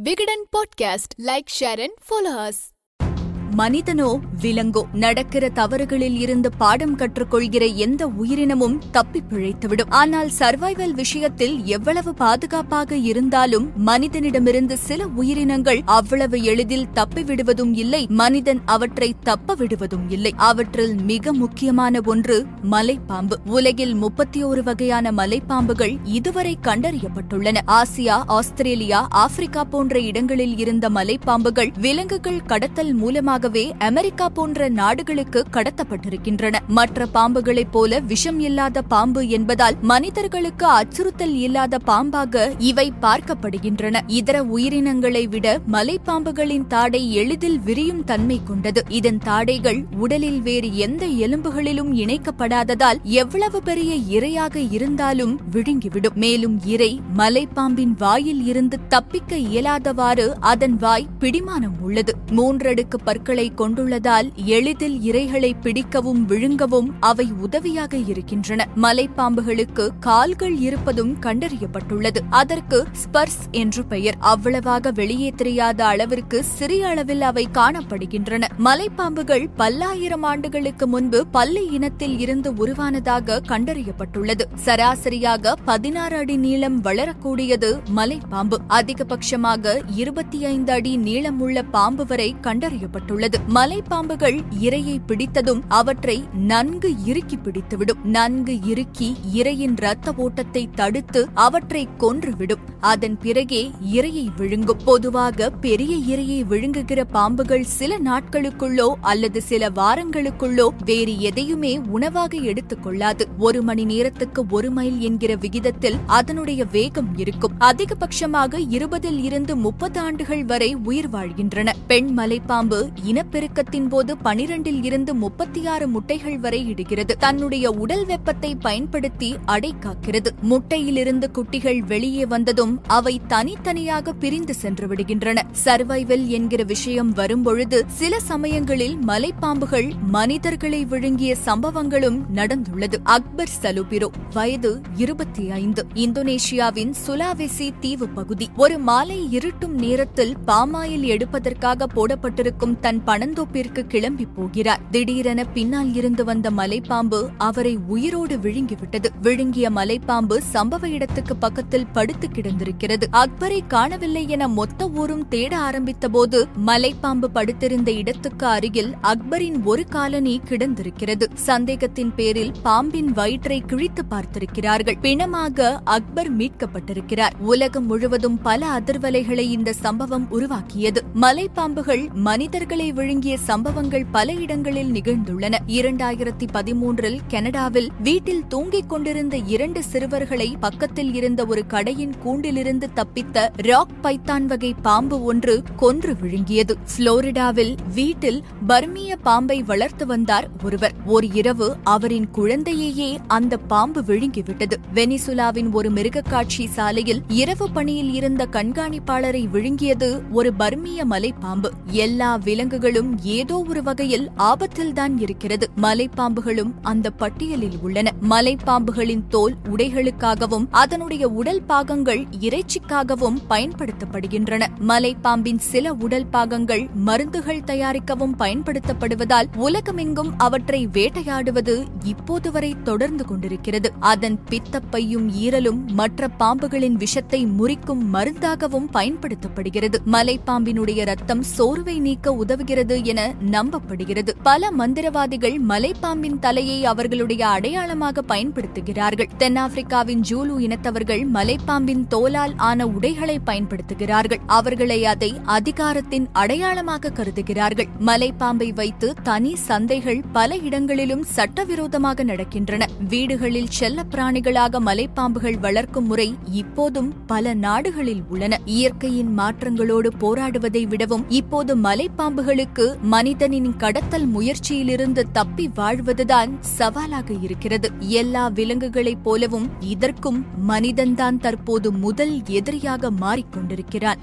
Big Wigan Podcast. Like, share, and follow us. மனிதனோ விலங்கோ நடக்கிற தவறுகளில் இருந்து பாடம் கற்றுக்கொள்கிற எந்த உயிரினமும் தப்பி பிழைத்துவிடும். ஆனால் சர்வைவல் விஷயத்தில் எவ்வளவு பாதுகாப்பாக இருந்தாலும் மனிதனிடமிருந்து சில உயிரினங்கள் அவ்வளவு எளிதில் தப்பிவிடுவதும் இல்லை மனிதன் அவற்றை தப்ப விடுவதும் இல்லை. அவற்றில் மிக முக்கியமான ஒன்று மலைப்பாம்பு. உலகில் முப்பத்தி ஒரு வகையான மலைப்பாம்புகள் இதுவரை கண்டறியப்பட்டுள்ளன. ஆசியா ஆஸ்திரேலியா ஆப்பிரிக்கா போன்ற இடங்களில் இருந்த மலைப்பாம்புகள் விலங்குகள் கடத்தல் மூலமாக மூலமாகவே அமெரிக்கா போன்ற நாடுகளுக்கு கடத்தப்பட்டிருக்கின்றன. மற்ற பாம்புகளைப் போல விஷம் இல்லாத பாம்பு என்பதால் மனிதர்களுக்கு அச்சுறுத்தல் இல்லாத பாம்பாக இவை பார்க்கப்படுகின்றன. இதர உயிரினங்களை விட மலைப்பாம்புகளின் தாடை எளிதில் விரியும் தன்மை கொண்டது. இதன் தாடைகள் உடலில் வேறு எந்த எலும்புகளிலும் இணைக்கப்படாததால் எவ்வளவு பெரிய இரையாக இருந்தாலும் விழுங்கிவிடும். மேலும் இரை மலைப்பாம்பின் வாயில் இருந்து தப்பிக்க இயலாதவாறு அதன் வாய் பிடிமானம் உள்ளது. மூன்றடுக்கு பற்கள் கொண்டுள்ளதால் எளிதில் இரைகளை பிடிக்கவும் விழுங்கவும் அவை உதவியாக இருக்கின்றன. மலைப்பாம்புகளுக்கு கால்கள் இருப்பதும் கண்டறியப்பட்டுள்ளது. அதற்கு ஸ்பர்ஸ் என்று பெயர். அவ்வளவாக வெளியே தெரியாத அளவிற்கு சிறிய அளவில் அவை காணப்படுகின்றன. மலைப்பாம்புகள் பல்லாயிரம் ஆண்டுகளுக்கு முன்பு பல்லி இனத்தில் இருந்து உருவானதாக கண்டறியப்பட்டுள்ளது. சராசரியாக பதினாறு அடி நீளம் வளரக்கூடியது மலைப்பாம்பு. அதிகபட்சமாக இருபத்தி ஐந்து அடி நீளமுள்ள பாம்பு வரை கண்டறியப்பட்டுள்ளது. மலைப்பாம்புகள் இரையை பிடித்ததும் அவற்றை நன்கு இறுக்கி பிடித்துவிடும். நன்கு இறுக்கி இரையின் இரத்த ஓட்டத்தை தடுத்து அவற்றை கொன்றுவிடும். அதன் பிறகே இரையை விழுங்கும். பொதுவாக பெரிய இரையை விழுங்குகிற பாம்புகள் சில நாட்களுக்குள்ளோ அல்லது சில வாரங்களுக்குள்ளோ வேறு எதையுமே உணவாக எடுத்துக் கொள்ளாது. ஒரு மணி நேரத்துக்கு ஒரு மைல் என்கிற விகிதத்தில் அதனுடைய வேகம் இருக்கும். அதிகபட்சமாக இருபதில் இருந்து முப்பது ஆண்டுகள் வரை உயிர் வாழ்கின்றன. பெண் மலைப்பாம்பு இனப்பெருக்கத்தின் போது பனிரெண்டில் இருந்து முப்பத்தி ஆறு முட்டைகள் வரை இடுகிறது. தன்னுடைய உடல் வெப்பத்தை பயன்படுத்தி அடை காக்கிறது. முட்டையிலிருந்து குட்டிகள் வெளியே வந்ததும் அவை தனித்தனியாக பிரிந்து சென்று விடுகின்றன. சர்வைவல் என்கிற விஷயம் வரும்பொழுது சில சமயங்களில் மலைப்பாம்புகள் மனிதர்களை விழுங்கிய சம்பவங்களும் நடந்துள்ளது. அக்பர் சலுபிரோ வயது இருபத்தி ஐந்து இந்தோனேஷியாவின் சுலாவெசி தீவு பகுதி. ஒரு மாலை இருட்டும் நேரத்தில் பாமாயில் எடுப்பதற்காக போடப்பட்டிருக்கும் தன் பனந்தோப்பிற்கு கிளம்பி போகிறார். திடீரென பின்னால் இருந்து வந்த மலைப்பாம்பு அவரை உயிரோடு விழுங்கிவிட்டது. விழுங்கிய மலைப்பாம்பு சம்பவ இடத்துக்கு பக்கத்தில் படுத்து கிடந்திருக்கிறது. அக்பரை காணவில்லை என மொத்த ஊரும் தேட ஆரம்பித்த போது மலைப்பாம்பு படுத்திருந்த இடத்துக்கு அருகில் அக்பரின் ஒரு காலனி கிடந்திருக்கிறது. சந்தேகத்தின் பேரில் பாம்பின் வயிற்றை கிழித்து பார்த்திருக்கிறார்கள். பிணமாக அக்பர் மீட்கப்பட்டிருக்கிறார். உலகம் முழுவதும் பல அதிர்வலைகளை இந்த சம்பவம் உருவாக்கியது. மலைப்பாம்புகள் மனிதர்களை விழுங்கிய சம்பவங்கள் பல இடங்களில் நிகழ்ந்துள்ளன. இரண்டாயிரத்தி பதிமூன்றில் கனடாவில் வீட்டில் தூங்கிக் கொண்டிருந்த இரண்டு சிறுவர்களை பக்கத்தில் இருந்த ஒரு கடையின் கூண்டிலிருந்து தப்பித்த ராக் பைத்தான் வகை பாம்பு ஒன்று கொன்று விழுங்கியது. புளோரிடாவில் வீட்டில் பர்மிய பாம்பை வளர்த்து வந்தார் ஒருவர். ஒரு இரவு அவரின் குழந்தையையே அந்த பாம்பு விழுங்கிவிட்டது. வெனிசுலாவின் ஒரு மிருகக்காட்சி சாலையில் இரவு பணியில் இருந்த கண்காணிப்பாளரை விழுங்கியது ஒரு பர்மிய மலைப்பாம்பு. எல்லா விலங்கு விலங்குகளும் ஏதோ ஒரு வகையில் ஆபத்தில்தான் இருக்கிறது. மலைப்பாம்புகளும் அந்த பட்டியலில் உள்ளன. மலைப்பாம்புகளின் தோல் உடைகளுக்காகவும் அதனுடைய உடல் பாகங்கள் இறைச்சிக்காகவும் பயன்படுத்தப்படுகின்றன. மலைப்பாம்பின் சில உடல் பாகங்கள் மருந்துகள் தயாரிக்கவும் பயன்படுத்தப்படுவதால் உலகமெங்கும் அவற்றை வேட்டையாடுவது இப்போது வரை தொடர்ந்து கொண்டிருக்கிறது. அதன் பித்தப்பையும் ஈரலும் மற்ற பாம்புகளின் விஷத்தை முறிக்கும் மருந்தாகவும் பயன்படுத்தப்படுகிறது. மலைப்பாம்பினுடைய ரத்தம் சோர்வை நீக்க உதவி உதவுகிறது என நம்பப்படுகிறது. பல மந்திரவாதிகள் மலைப்பாம்பின் தலையை அவர்களுடைய அடையாளமாக பயன்படுத்துகிறார்கள். தென்னாப்பிரிக்காவின் ஜூலு இனத்தவர்கள் மலைப்பாம்பின் தோலால் ஆன உடைகளை பயன்படுத்துகிறார்கள். அவர்களை அதை அதிகாரத்தின் அடையாளமாக கருதுகிறார்கள். மலைப்பாம்பை வைத்து தனி சந்தைகள் பல இடங்களிலும் சட்டவிரோதமாக நடக்கின்றன. வீடுகளில் செல்ல பிராணிகளாக மலைப்பாம்புகள் வளர்க்கும் முறை இப்போதும் பல நாடுகளில் உள்ளன. இயற்கையின் மாற்றங்களோடு போராடுவதை விடவும் இப்போது மலைப்பாம்புகள் மலைப்பாம்புகளுக்கு மனிதனின் கடத்தல் முயற்சியிலிருந்து தப்பி வாழ்வதுதான் சவாலாக இருக்கிறது. எல்லா விலங்குகளைப் போலவும் இதற்கும் மனிதன்தான் தற்போது முதல் எதிரியாக மாறிக்கொண்டிருக்கிறான்.